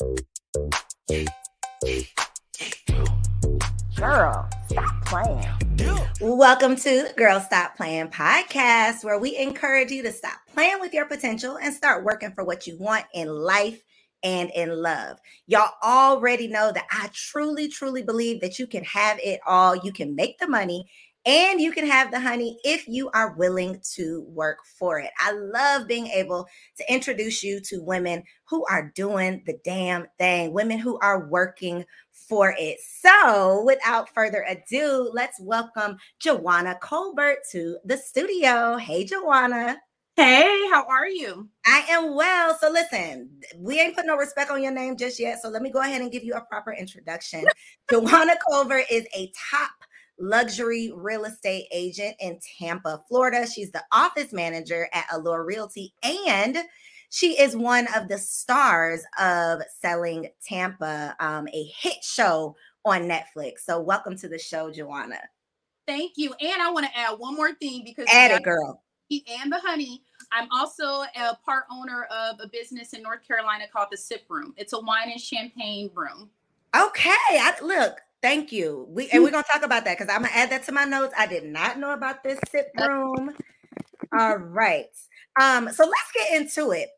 Girl, stop playing. Welcome to the Girl Stop Playing podcast, where we encourage you to stop playing with your potential and start working for what you want in life and in love. Y'all already know that I truly, truly believe that you can have it all. You can make the money and you can have the honey if you are willing to work for it. I love being able to introduce you to women who are doing the damn thing, women who are working for it. So, without further ado, let's welcome Juawana Colbert to the studio. Hey, Juawana. Hey, how are you? I am well. So listen, we ain't put no respect on your name just yet. So let me go ahead and give you a proper introduction. Juawana Colbert is a top luxury real estate agent in Tampa, Florida. She's the office manager at Allure Realty and she is one of the stars of Selling Tampa, um, a hit show on Netflix. So, welcome to the show, Juawana. Thank you. And I want to add one more thing because add it, girl. And the honey. I'm also a part owner of a business in North Carolina called the Sip Room. It's a wine and champagne room. Okay, I, look, Thank you. We and we're gonna talk about that because I'm gonna add that to my notes. I did not know about this sip room. All right. Um, so let's get into it.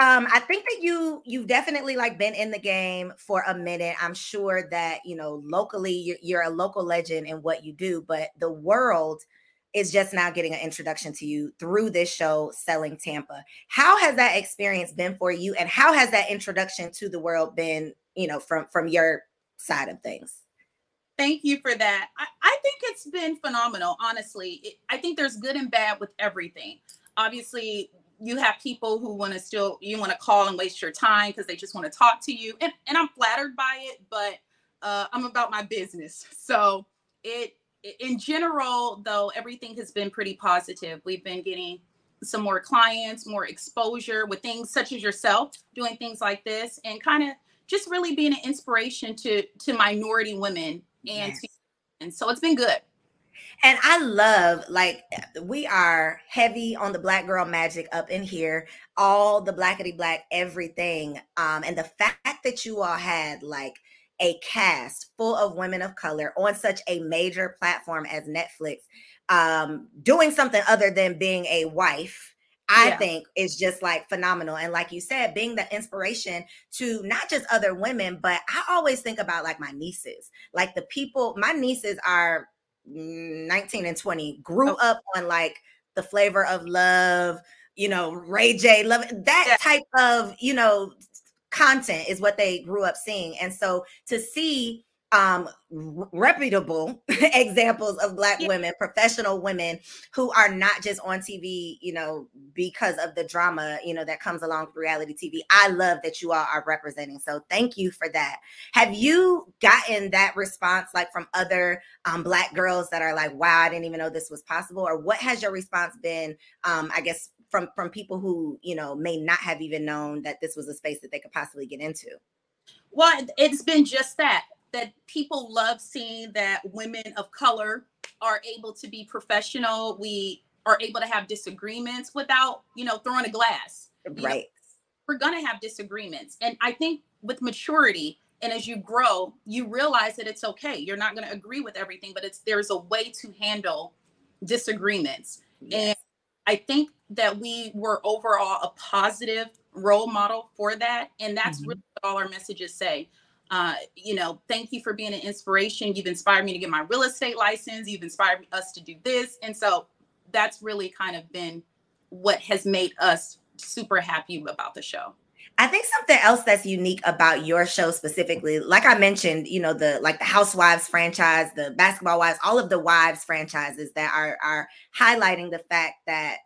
Um, I think that you you've definitely like been in the game for a minute. I'm sure that you know locally you're, you're a local legend in what you do, but the world is just now getting an introduction to you through this show, Selling Tampa. How has that experience been for you, and how has that introduction to the world been? You know, from from your side of things. Thank you for that. I, I think it's been phenomenal, honestly. It, I think there's good and bad with everything. Obviously, you have people who want to still you want to call and waste your time because they just want to talk to you and, and i'm flattered by it but uh, i'm about my business so it in general though everything has been pretty positive we've been getting some more clients more exposure with things such as yourself doing things like this and kind of just really being an inspiration to to minority women and yes. and so it's been good. And I love like we are heavy on the black girl magic up in here, all the blackety black everything. Um, and the fact that you all had like a cast full of women of color on such a major platform as Netflix, um, doing something other than being a wife I yeah. think is just like phenomenal. And like you said, being the inspiration to not just other women, but I always think about like my nieces, like the people, my nieces are 19 and 20, grew oh. up on like the flavor of love, you know, Ray J, love that yeah. type of, you know, content is what they grew up seeing. And so to see um, reputable examples of black yeah. women professional women who are not just on tv you know because of the drama you know that comes along with reality tv i love that you all are representing so thank you for that. Have you gotten that response like from other um, black girls that are like wow i didn't even know this was possible or what has your response been um, i guess from from people who you know may not have even known that this was a space that they could possibly get into? Well it's been just that that people love seeing that women of color are able to be professional. We are able to have disagreements without, you know, throwing a glass. You right. Know, we're going to have disagreements. And I think with maturity and as you grow, you realize that it's okay. You're not going to agree with everything, but it's there's a way to handle disagreements. Yes. And I think that we were overall a positive role model for that. And that's mm-hmm. really what all our messages say. Uh, you know, thank you for being an inspiration. You've inspired me to get my real estate license. You've inspired us to do this. And so that's really kind of been what has made us super happy about the show. I think something else that's unique about your show specifically, like I mentioned, you know, the like the Housewives franchise, the Basketball Wives, all of the wives franchises that are are highlighting the fact that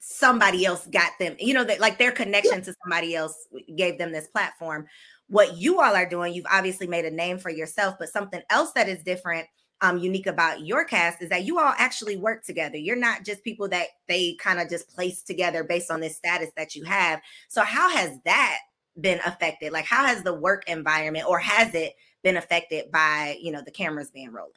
somebody else got them, you know, that like their connection to somebody else gave them this platform. What you all are doing, you've obviously made a name for yourself, but something else that is different um, unique about your cast is that you all actually work together. You're not just people that they kind of just place together based on this status that you have. So, how has that been affected? Like, how has the work environment, or has it been affected by you know the cameras being rolling?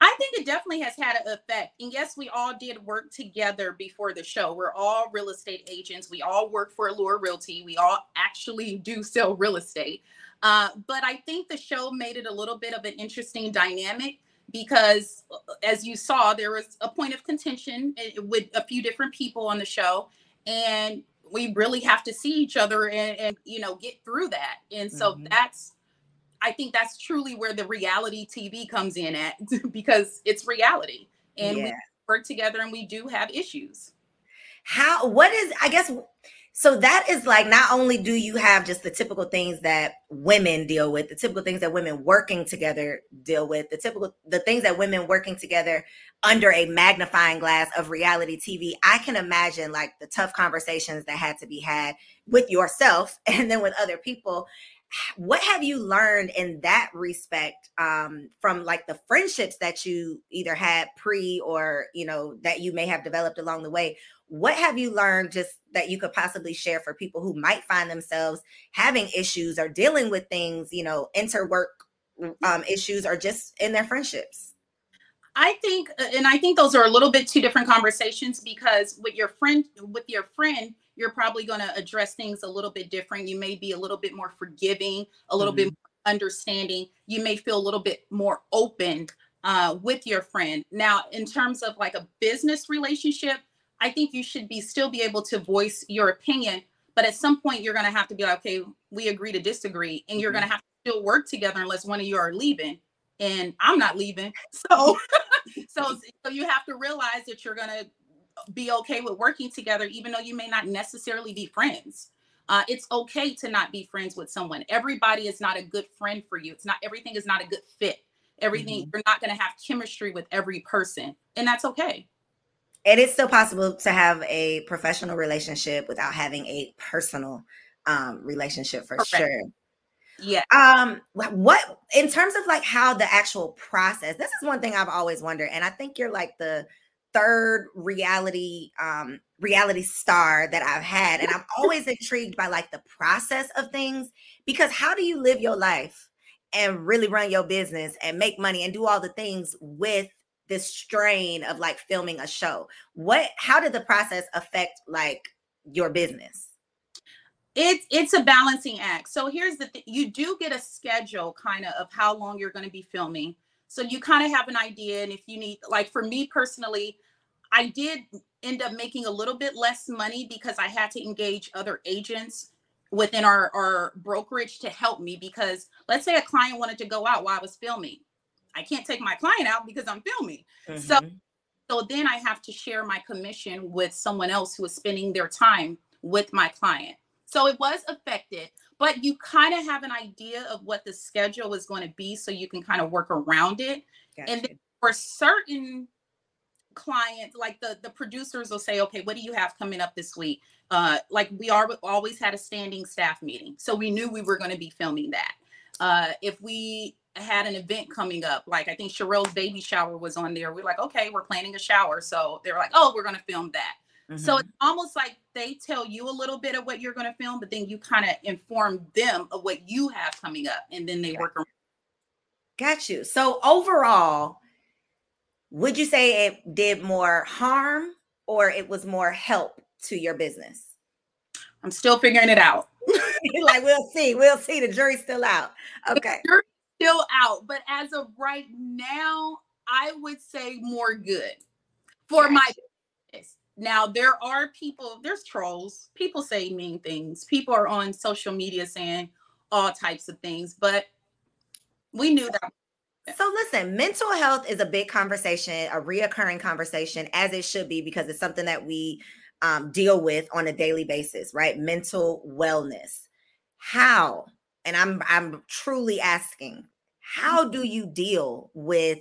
I think it definitely has had an effect. And yes, we all did work together before the show. We're all real estate agents. We all work for Allure Realty. We all actually do sell real estate. Uh, but I think the show made it a little bit of an interesting dynamic because uh, as you saw there was a point of contention eh, with a few different people on the show and we really have to see each other and, and you know get through that and so mm-hmm. that's i think that's truly where the reality tv comes in at because it's reality and yeah. we work together and we do have issues how what is i guess so that is like not only do you have just the typical things that women deal with, the typical things that women working together deal with, the typical the things that women working together under a magnifying glass of reality TV. I can imagine like the tough conversations that had to be had with yourself and then with other people. What have you learned in that respect um, from like the friendships that you either had pre or you know that you may have developed along the way? what have you learned just that you could possibly share for people who might find themselves having issues or dealing with things you know interwork um, issues or just in their friendships i think uh, and i think those are a little bit two different conversations because with your friend with your friend you're probably going to address things a little bit different you may be a little bit more forgiving a little mm-hmm. bit understanding you may feel a little bit more open uh, with your friend now in terms of like a business relationship I think you should be still be able to voice your opinion, but at some point you're going to have to be like, okay, we agree to disagree, and you're mm-hmm. going to have to still work together unless one of you are leaving, and I'm not leaving. So, so, so you have to realize that you're going to be okay with working together, even though you may not necessarily be friends. Uh, it's okay to not be friends with someone. Everybody is not a good friend for you. It's not everything is not a good fit. Everything mm-hmm. you're not going to have chemistry with every person, and that's okay And it is still possible to have a professional relationship without having a personal um, relationship for Correct. sure. Yeah. Um, what in terms of like how the actual process, this is one thing I've always wondered, and I think you're like the third reality um reality star that I've had. And I'm always intrigued by like the process of things because how do you live your life and really run your business and make money and do all the things with this strain of like filming a show? What how did the process affect like your business? It's it's a balancing act. So here's the thing you do get a schedule kind of of how long you're going to be filming. So you kind of have an idea and if you need like for me personally i did end up making a little bit less money because i had to engage other agents within our, our brokerage to help me because let's say a client wanted to go out while i was filming I can't take my client out because I'm filming. Mm-hmm. So so then I have to share my commission with someone else who is spending their time with my client. So it was affected, but you kind of have an idea of what the schedule is going to be so you can kind of work around it. Gotcha. And for certain clients, like the the producers will say, okay, what do you have coming up this week? Uh, like we are always had a standing staff meeting, so we knew we were going to be filming that. Uh, if we had an event coming up. Like I think Sharelle's baby shower was on there. We're like, okay, we're planning a shower. So they're like, oh, we're gonna film that. Mm-hmm. So it's almost like they tell you a little bit of what you're gonna film, but then you kind of inform them of what you have coming up, and then they yeah. work around. Got you. So overall, would you say it did more harm or it was more help to your business? I'm still figuring it out. like we'll see. We'll see. The jury's still out. Okay. The jury's still out. But as of right now, I would say more good for my business. Now there are people, there's trolls. People say mean things. People are on social media saying all types of things, but we knew that so listen, mental health is a big conversation, a reoccurring conversation, as it should be, because it's something that we um, deal with on a daily basis, right? Mental wellness. How? And I'm I'm truly asking, how do you deal with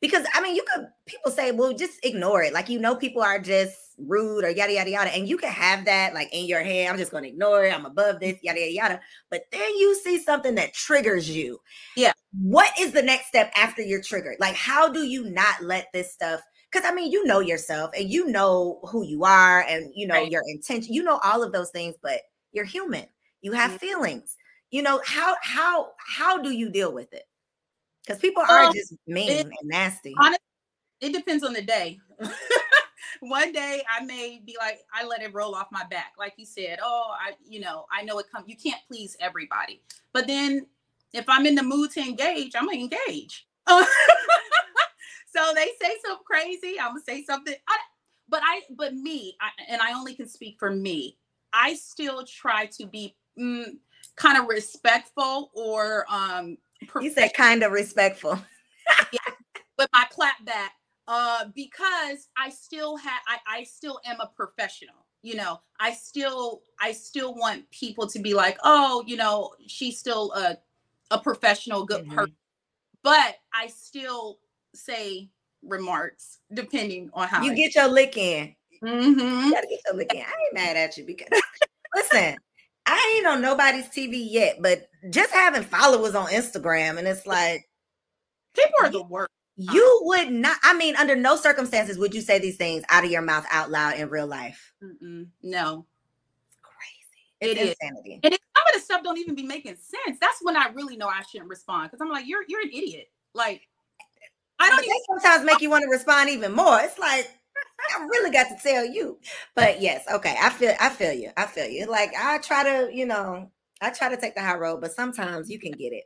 because I mean, you could people say, well, just ignore it. Like you know, people are just rude or yada yada yada, and you can have that like in your head. I'm just going to ignore it. I'm above this, yada yada yada. But then you see something that triggers you. Yeah. What is the next step after you're triggered? Like, how do you not let this stuff? Because I mean, you know yourself, and you know who you are, and you know right. your intention. You know all of those things, but you're human. You have mm-hmm. feelings. You know how how how do you deal with it? Because people are um, just mean it, and nasty. Honestly, it depends on the day. One day I may be like, I let it roll off my back, like you said. Oh, I, you know, I know it comes. You can't please everybody, but then if I'm in the mood to engage, I'm gonna engage. so they say something crazy, I'm gonna say something. I, but I, but me, I, and I only can speak for me. I still try to be mm, kind of respectful or um you said kind of respectful. yeah, with my clap back, uh, because I still have, I, I still am a professional. You know, I still, I still want people to be like, oh, you know, she's still a, a professional, good mm-hmm. person. But I still say remarks depending on how you get your lick in. Mm-hmm. You gotta get your lick in. I ain't mad at you because listen, I ain't on nobody's TV yet, but just having followers on Instagram, and it's like people are the worst. You would not. I mean, under no circumstances would you say these things out of your mouth out loud in real life. Mm-mm, no, it's crazy. It's it insanity. Is. And it, some of the stuff don't even be making sense. That's when I really know I shouldn't respond because I'm like, you're you're an idiot. Like, I don't. Even, sometimes make you want to respond even more. It's like I really got to tell you. But yes, okay. I feel I feel you. I feel you. Like I try to, you know, I try to take the high road, but sometimes you can get it.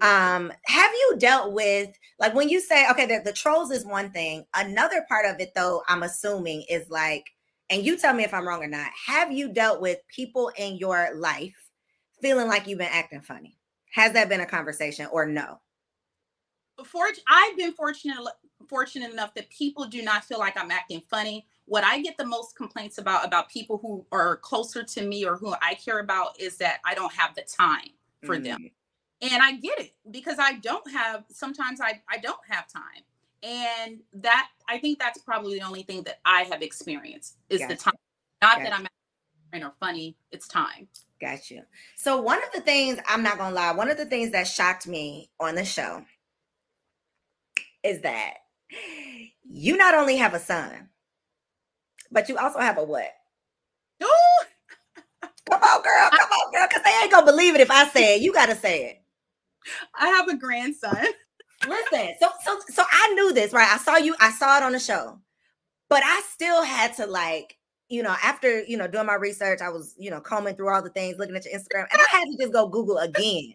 Um, have you dealt with like when you say okay, the, the trolls is one thing. Another part of it though, I'm assuming is like, and you tell me if I'm wrong or not. Have you dealt with people in your life feeling like you've been acting funny? Has that been a conversation or no? Before I've been fortunate fortunate enough that people do not feel like I'm acting funny. What I get the most complaints about about people who are closer to me or who I care about is that I don't have the time for mm-hmm. them. And I get it because I don't have sometimes I I don't have time. And that I think that's probably the only thing that I have experienced is gotcha. the time. Not gotcha. that I'm acting or funny, it's time. Gotcha. So one of the things I'm not gonna lie, one of the things that shocked me on the show is that you not only have a son, but you also have a what? Ooh. Come on, girl. Come on, girl. Because they ain't gonna believe it if I say it. You gotta say it. I have a grandson. Listen, so so so I knew this, right? I saw you, I saw it on the show, but I still had to like, you know, after you know, doing my research, I was, you know, combing through all the things, looking at your Instagram, and I had to just go Google again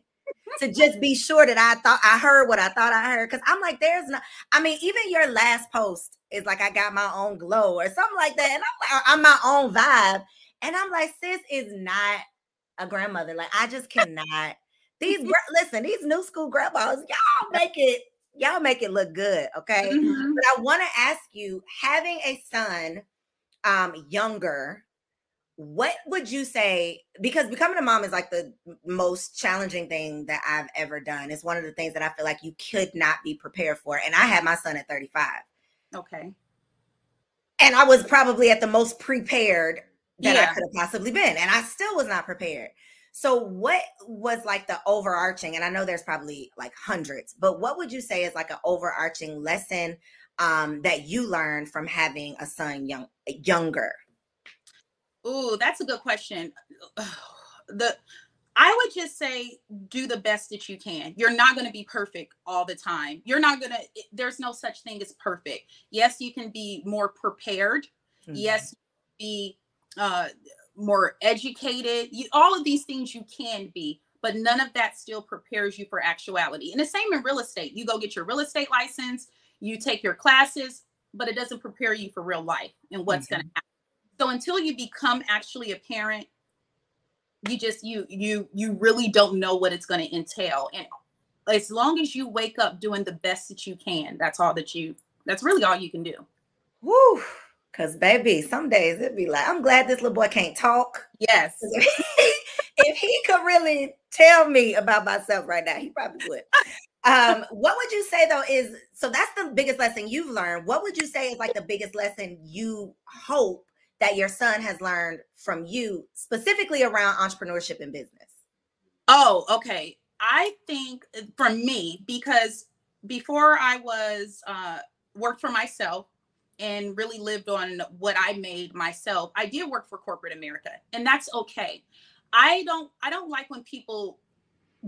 to just be sure that I thought I heard what I thought I heard. Cause I'm like, there's no, I mean, even your last post is like, I got my own glow or something like that. And I'm like, I'm my own vibe. And I'm like, sis is not a grandmother. Like, I just cannot. These, listen, these new school grandmas, y'all make it, y'all make it look good. Okay. Mm-hmm. But I want to ask you, having a son um younger what would you say because becoming a mom is like the most challenging thing that i've ever done. It's one of the things that i feel like you could not be prepared for and i had my son at 35 okay. And i was probably at the most prepared that yeah. i could have possibly been and i still was not prepared. So what was like the overarching and i know there's probably like hundreds but what would you say is like an overarching lesson um, that you learned from having a son young younger Oh, that's a good question. The I would just say do the best that you can. You're not going to be perfect all the time. You're not going to, there's no such thing as perfect. Yes, you can be more prepared. Mm-hmm. Yes, be uh, more educated. You, all of these things you can be, but none of that still prepares you for actuality. And the same in real estate. You go get your real estate license, you take your classes, but it doesn't prepare you for real life and what's mm-hmm. going to happen. So until you become actually a parent you just you you you really don't know what it's going to entail and as long as you wake up doing the best that you can that's all that you that's really all you can do Woo! Cause baby, some days it'd be like, I'm glad this little boy can't talk. Yes. if he could really tell me about myself right now, he probably would. um, what would you say though is so that's the biggest lesson you've learned. What would you say is like the biggest lesson you hope that your son has learned from you specifically around entrepreneurship and business? Oh, okay. I think uh, from me, because before I was uh, worked for myself and really lived on what I made myself, I did work for corporate America, and that's okay. I don't I don't like when people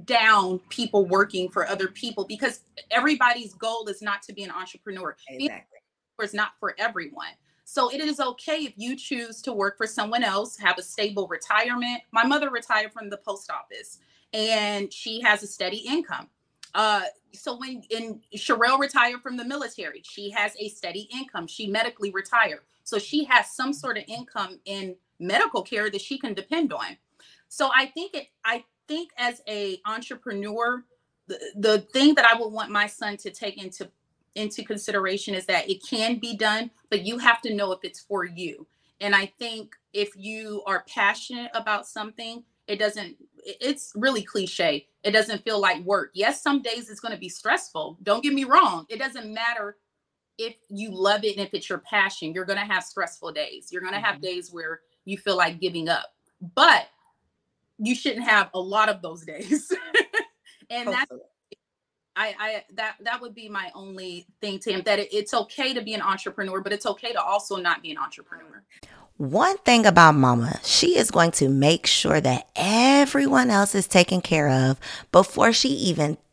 down people working for other people because everybody's goal is not to be an entrepreneur. Exactly. It's not for everyone. So it is okay if you choose to work for someone else, have a stable retirement. My mother retired from the post office and she has a steady income. Uh, so when in Sharelle retired from the military, she has a steady income. She medically retired. So she has some sort of income in medical care that she can depend on. So I think it I think as a entrepreneur, the, the thing that I would want my son to take into into consideration is that it can be done, but you have to know if it's for you. And I think if you are passionate about something, it doesn't, it's really cliche. It doesn't feel like work. Yes, some days it's going to be stressful. Don't get me wrong. It doesn't matter if you love it and if it's your passion, you're going to have stressful days. You're going to have mm-hmm. days where you feel like giving up, but you shouldn't have a lot of those days. and Hopefully. that's I, I that that would be my only thing to him that it, it's okay to be an entrepreneur, but it's okay to also not be an entrepreneur. One thing about mama, she is going to make sure that everyone else is taken care of before she even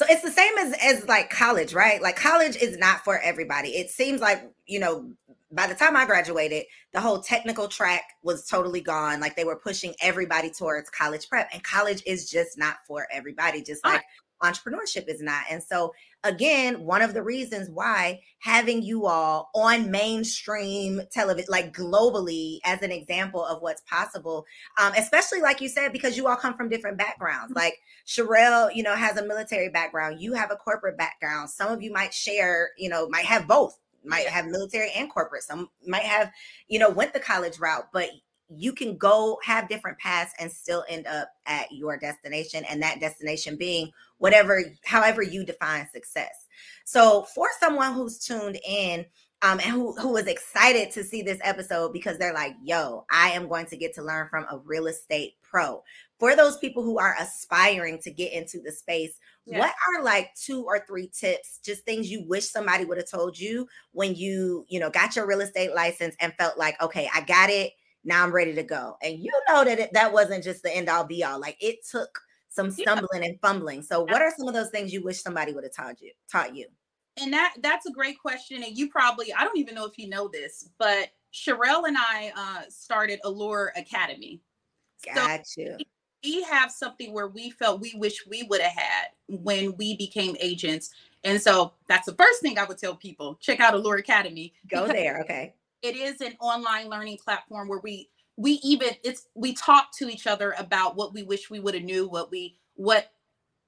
So it's the same as as like college, right? Like college is not for everybody. It seems like, you know, by the time I graduated, the whole technical track was totally gone. Like they were pushing everybody towards college prep, and college is just not for everybody, just like entrepreneurship is not. And so, again, one of the reasons why having you all on mainstream television, like globally, as an example of what's possible, um, especially like you said, because you all come from different backgrounds. Like Sharelle, you know, has a military background, you have a corporate background. Some of you might share, you know, might have both might have military and corporate. Some might have, you know, went the college route, but you can go have different paths and still end up at your destination and that destination being whatever however you define success so for someone who's tuned in um, and who, who was excited to see this episode because they're like, yo, I am going to get to learn from a real estate pro. For those people who are aspiring to get into the space, yeah. what are like two or three tips, just things you wish somebody would have told you when you, you know, got your real estate license and felt like, okay, I got it now I'm ready to go. And you know that it, that wasn't just the end all be all. Like it took some stumbling yeah. and fumbling. So what are some of those things you wish somebody would have taught you taught you? And that that's a great question. And you probably I don't even know if you know this, but Sharelle and I uh, started Allure Academy. Got so you. We have something where we felt we wish we would have had when we became agents. And so that's the first thing I would tell people. Check out Allure Academy. Go there. Okay it is an online learning platform where we we even it's we talk to each other about what we wish we would have knew what we what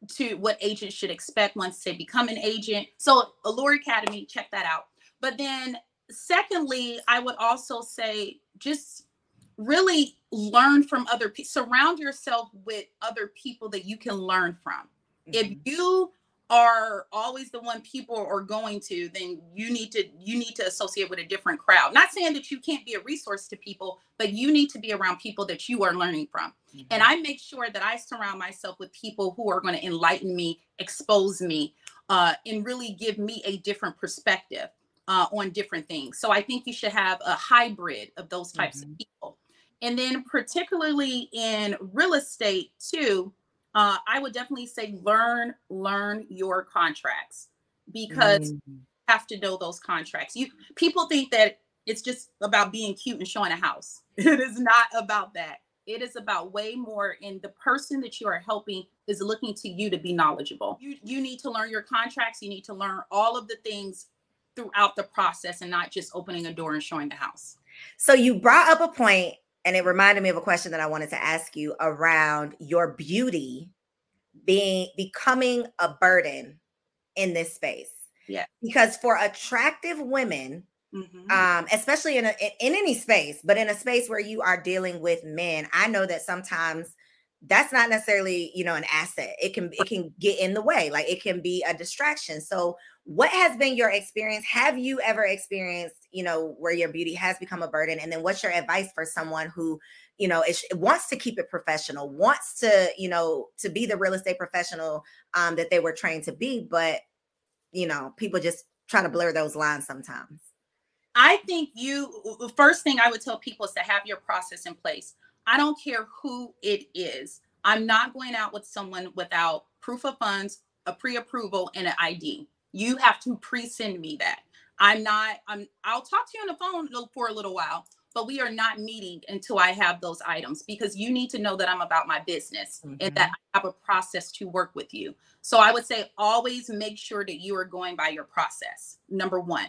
to what agents should expect once they become an agent. So allure academy check that out. But then secondly i would also say just really learn from other people surround yourself with other people that you can learn from. Mm-hmm. if you are always the one people are going to then you need to you need to associate with a different crowd not saying that you can't be a resource to people but you need to be around people that you are learning from mm-hmm. and i make sure that i surround myself with people who are going to enlighten me expose me uh, and really give me a different perspective uh, on different things so i think you should have a hybrid of those types mm-hmm. of people and then particularly in real estate too uh, I would definitely say learn, learn your contracts because mm-hmm. you have to know those contracts. You people think that it's just about being cute and showing a house. It is not about that. It is about way more. And the person that you are helping is looking to you to be knowledgeable. You you need to learn your contracts. You need to learn all of the things throughout the process and not just opening a door and showing the house. So you brought up a point and it reminded me of a question that I wanted to ask you around your beauty being becoming a burden in this space. Yeah. Because for attractive women, mm-hmm. um, especially in, a, in any space, but in a space where you are dealing with men, I know that sometimes that's not necessarily you know an asset. It can it can get in the way like it can be a distraction. So what has been your experience? Have you ever experienced you know where your beauty has become a burden? And then what's your advice for someone who you know is, wants to keep it professional wants to you know to be the real estate professional um that they were trained to be but you know people just try to blur those lines sometimes? I think you first thing i would tell people is to have your process in place I don't care who it is. I'm not going out with someone without proof of funds, a pre-approval, and an ID. You have to pre-send me that. I'm not, I'm I'll talk to you on the phone for a little while, but we are not meeting until I have those items because you need to know that I'm about my business mm-hmm. and that I have a process to work with you. So I would say always make sure that you are going by your process. Number one.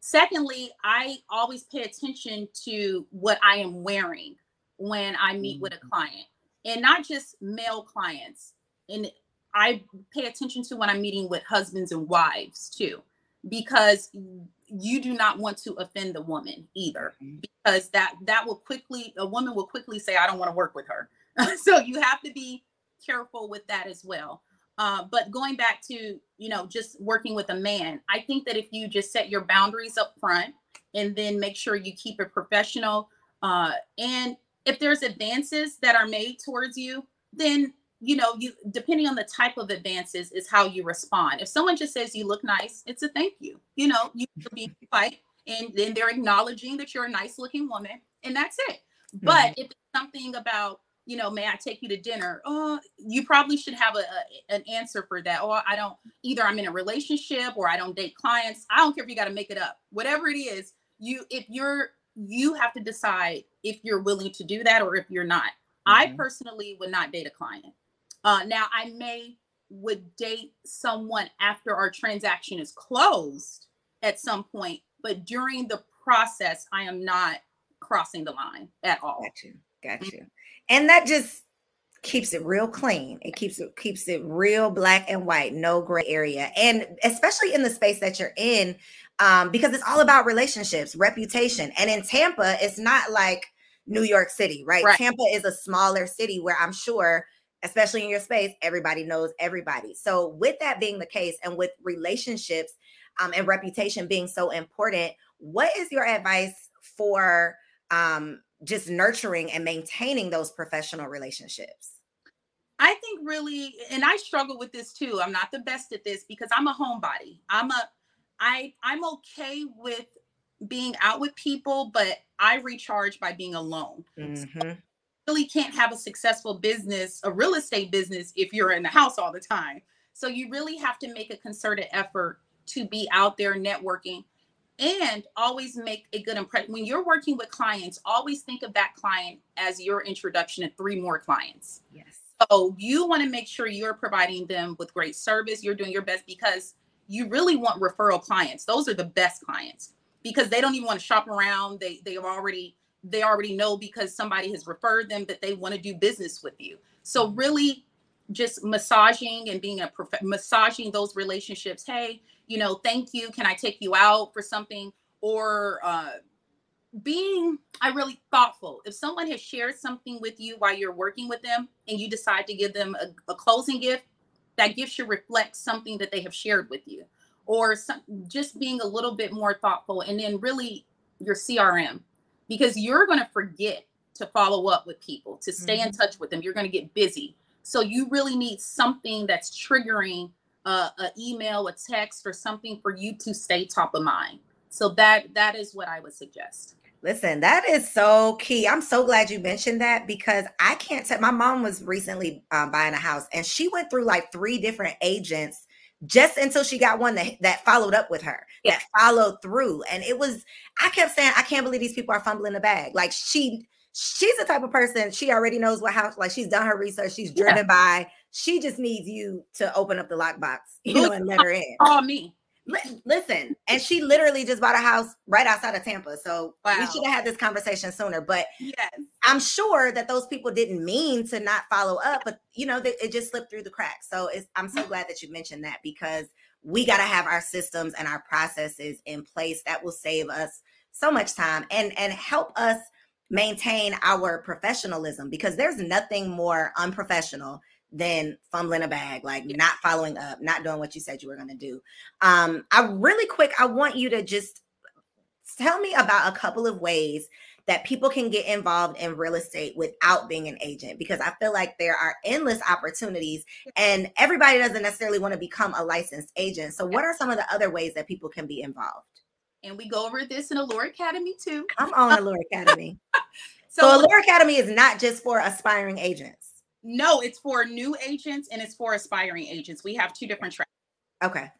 Secondly, I always pay attention to what I am wearing when I meet with a mm-hmm. client and not just male clients. And I pay attention to when I'm meeting with husbands and wives too, because you do not want to offend the woman either, mm-hmm. because that that will quickly a woman will quickly say, I don't want to work with her. so you have to be careful with that as well. Uh, but going back to you know just working with a man, I think that if you just set your boundaries up front and then make sure you keep it professional uh, and if there's advances that are made towards you, then you know, you depending on the type of advances is how you respond. If someone just says you look nice, it's a thank you. You know, you can be polite and then they're acknowledging that you're a nice looking woman and that's it. But mm-hmm. if it's something about, you know, may I take you to dinner? Oh, you probably should have a, a, an answer for that. Or I don't either I'm in a relationship or I don't date clients. I don't care if you got to make it up. Whatever it is, you if you're you have to decide if you're willing to do that or if you're not. Mm-hmm. I personally would not date a client. Uh, now, I may would date someone after our transaction is closed at some point, but during the process, I am not crossing the line at all. Got you. Got mm-hmm. you. And that just keeps it real clean. It keeps it keeps it real black and white, no gray area. And especially in the space that you're in, um, because it's all about relationships, reputation. And in Tampa, it's not like New York City, right? right? Tampa is a smaller city where I'm sure, especially in your space, everybody knows everybody. So, with that being the case, and with relationships um, and reputation being so important, what is your advice for um, just nurturing and maintaining those professional relationships? I think really, and I struggle with this too. I'm not the best at this because I'm a homebody. I'm a, I, I'm okay with being out with people, but I recharge by being alone. Mm-hmm. So really can't have a successful business, a real estate business, if you're in the house all the time. So you really have to make a concerted effort to be out there networking and always make a good impression. When you're working with clients, always think of that client as your introduction to three more clients. Yes. So you want to make sure you're providing them with great service. You're doing your best because you really want referral clients. Those are the best clients because they don't even want to shop around. They they have already they already know because somebody has referred them that they want to do business with you. So mm-hmm. really just massaging and being a prof- massaging those relationships. Hey, you know, thank you. Can I take you out for something? Or uh, being I really thoughtful. If someone has shared something with you while you're working with them and you decide to give them a, a closing gift, that gift should reflect something that they have shared with you or some, just being a little bit more thoughtful and then really your crm because you're going to forget to follow up with people to stay mm-hmm. in touch with them you're going to get busy. So you really need something that's triggering uh, an email a text or something for you to stay top of mind. So that that is what i would suggest Listen, that is so key. I'm so glad you mentioned that because I can't tell. My mom was recently um, buying a house and she went through like three different agents just until she got one that, that followed up with her, yeah. that followed through. And it was, I kept saying, I can't believe these people are fumbling the bag. Like she, she's the type of person, she already knows what house, like she's done her research, she's driven yeah. by. She just needs you to open up the lockbox, you know, and let her in. Call me listen, and she literally just bought a house right outside of Tampa. So wow. we should have had this conversation sooner. But yes. I'm sure that those people didn't mean to not follow up, but you know, they, it just slipped through the cracks. So I'm so glad that you mentioned that because we got to have our systems and our processes in place that will save us so much time and and help us maintain our professionalism because there's nothing more unprofessional than fumbling a bag, like not following up, not doing what you said you were going to do. Um, I really quick, I want you to just tell me about a couple of ways that people can get involved in real estate without being an agent because I feel like there are endless opportunities and everybody doesn't necessarily want to become a licensed agent. So, what are some of the other ways that people can be involved? And we go over this in Allure Academy too. I'm on Allure Academy. so, so Allure Academy is not just for aspiring agents. No, it's for new agents and it's for aspiring agents. We have two different tracks. Okay.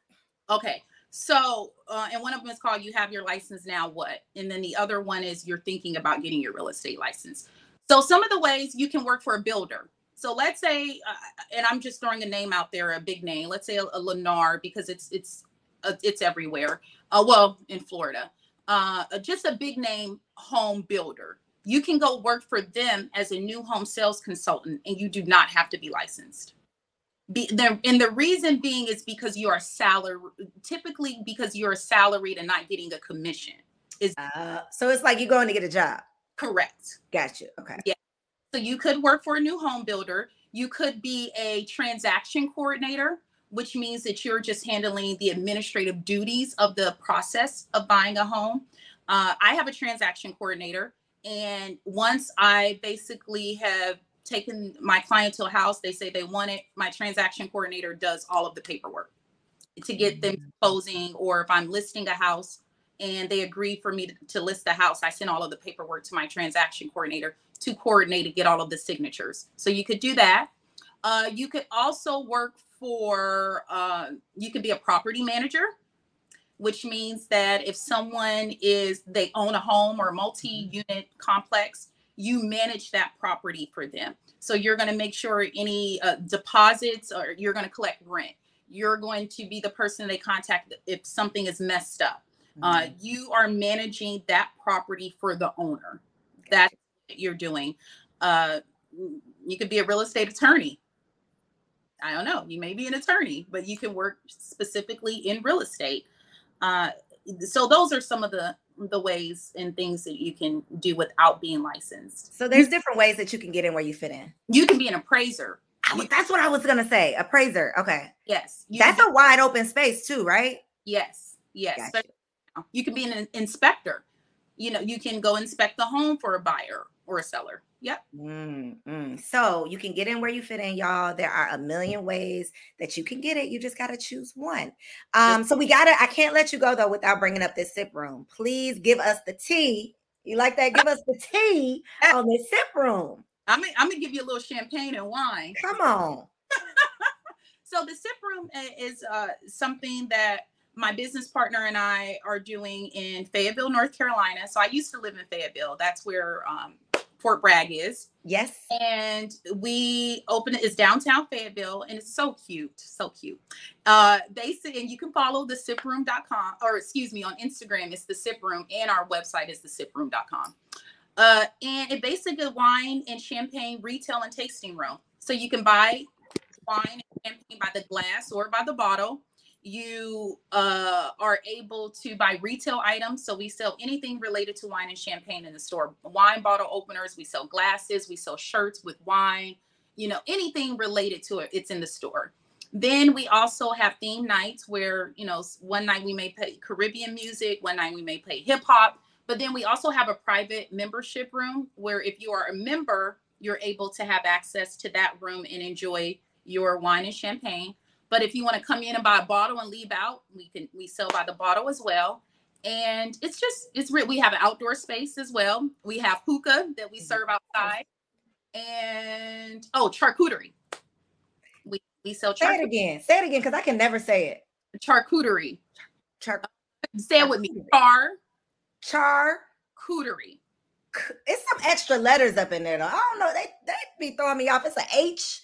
Okay. So, uh, and one of them is called You Have Your License Now What? And then the other one is You're Thinking About Getting Your Real Estate License. So, some of the ways you can work for a builder. So, let's say, uh, and I'm just throwing a name out there, a big name. Let's say a, a Lennar because it's it's uh, it's everywhere. Uh, well, in Florida, uh, just a big name home builder you can go work for them as a new home sales consultant and you do not have to be licensed. Be, and the reason being is because you are salary, typically because you're salaried and not getting a commission. Is uh, so it's like you're going to get a job. Correct. Got you. Okay. Yeah. So you could work for a new home builder. You could be a transaction coordinator, which means that you're just handling the administrative duties of the process of buying a home. Uh, I have a transaction coordinator and once I basically have taken my client to a house, they say they want it. My transaction coordinator does all of the paperwork to get them mm. closing, or if I'm listing a house and they agree for me to, to, list the house, I send all of the paperwork to my transaction coordinator to coordinate and get all of the signatures. So you could do that. Uh, you could also work for, uh, you could be a property manager which means that if someone is they own a home or multi-unit complex you manage that property for them. So you're going to make sure any uh, deposits or you're going to collect rent. You're going to be the person they contact if something is messed up. Uh, mm-hmm. uh, you are managing that property for the owner. That's what you're doing. Uh, you could be a real estate attorney. I don't know. You may be an attorney, but you can work specifically in real estate. Uh, so those are some of the the ways and things that you can do without being licensed. So there's different ways that you can get in where you fit in. You can be an appraiser. I, that's what I was gonna say. Appraiser. Okay. Yes. That's a wide open space too, right? Yes. Yes. Gotcha. You can be an inspector. You know, you can go inspect the home for a buyer or a seller. Yep. Mm, mm. So you can get in where you fit in, y'all. There are a million ways that you can get it. You just got to choose one. Um, so we got to, I can't let you go though without bringing up this sip room. Please give us the tea. You like that? Give us the tea on the sip room. I'm gonna, I'm gonna give you a little champagne and wine. Come on. so the sip room is uh, something that my business partner and I are doing in Fayetteville, North Carolina. So I used to live in Fayetteville. That's where um, Fort Bragg is. Yes. And we open it is downtown Fayetteville and it's so cute, so cute. Uh they say and you can follow the siproom.com or excuse me on Instagram, it's the sip room, and our website is the siproom.com. Uh and it basically wine and champagne retail and tasting room. So you can buy wine and champagne by the glass or by the bottle you uh, are able to buy retail items. So we sell anything related to wine and champagne in the store. Wine bottle openers, we sell glasses, we sell shirts with wine, you know, anything related to it, it's in the store. Then we also have theme nights where, you know, one night we may play Caribbean music, one night we may play hip hop. But then we also have a private membership room where if you are a member, you're able to have access to that room and enjoy your wine and champagne. But if you want to come in and buy a bottle and leave out, we can we sell by the bottle as well. And it's just it's real. We have an outdoor space as well. We have hookah that we serve outside, and oh, charcuterie. We we sell. Charcuterie. Say it again. Say it again because I can never say it. Charcuterie. Char. Uh, say it with me. Char. Charcuterie. It's some extra letters up in there though. I don't know. They they be throwing me off. It's an H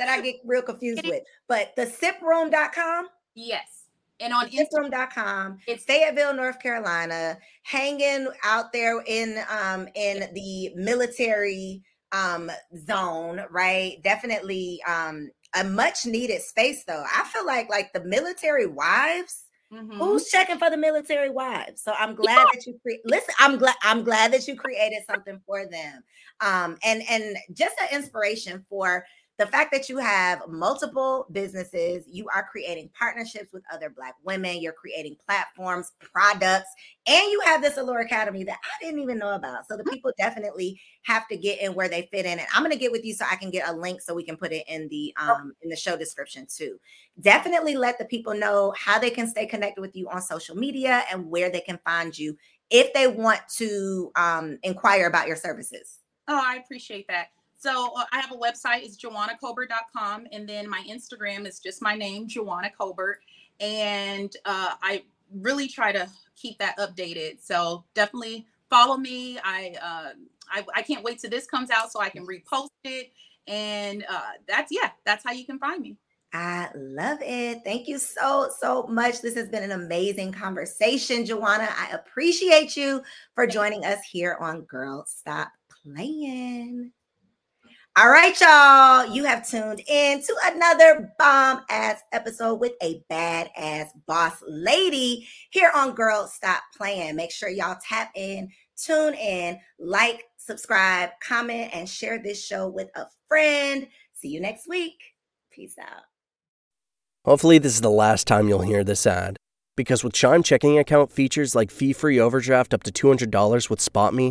that I get real confused with. But the siproom.com. Yes. And on siproom.com, it's Fayetteville, North Carolina, hanging out there in um in the military um zone, right? Definitely um a much needed space though. I feel like like the military wives Mm-hmm. Who's checking for the military wives? So I'm glad yeah. that you cre- listen. I'm glad I'm glad that you created something for them, um, and and just an inspiration for the fact that you have multiple businesses, you are creating partnerships with other Black women, you're creating platforms, products, and you have this Allure Academy that I didn't even know about. So the mm-hmm. people definitely have to get in where they fit in. And I'm going to get with you so I can get a link so we can put it in the oh. um in the show description too. Definitely let the people know how they can stay connected with you on social media and where they can find you if they want to um inquire about your services. Oh, I appreciate that. So uh, I have a website, it's juawanacolbert.com. And then my Instagram is just my name, Juawana Colbert. And uh, I really try to keep that updated. So definitely follow me. I, uh, I, I can't wait till this comes out so I can repost it. And uh, that's, yeah, that's how you can find me. I love it. Thank you so, so much. This has been an amazing conversation, Juawana. I appreciate you for joining us here on Girl Stop Playing. All right, y'all. You have tuned in to another bomb ass episode with a badass boss lady here on Girl Stop Playing. Make sure y'all tap in, tune in, like, subscribe, comment, and share this show with a friend. See you next week. Peace out. Hopefully, this is the last time you'll hear this ad. Because with Chime checking account features like fee free overdraft up to $200 with SpotMe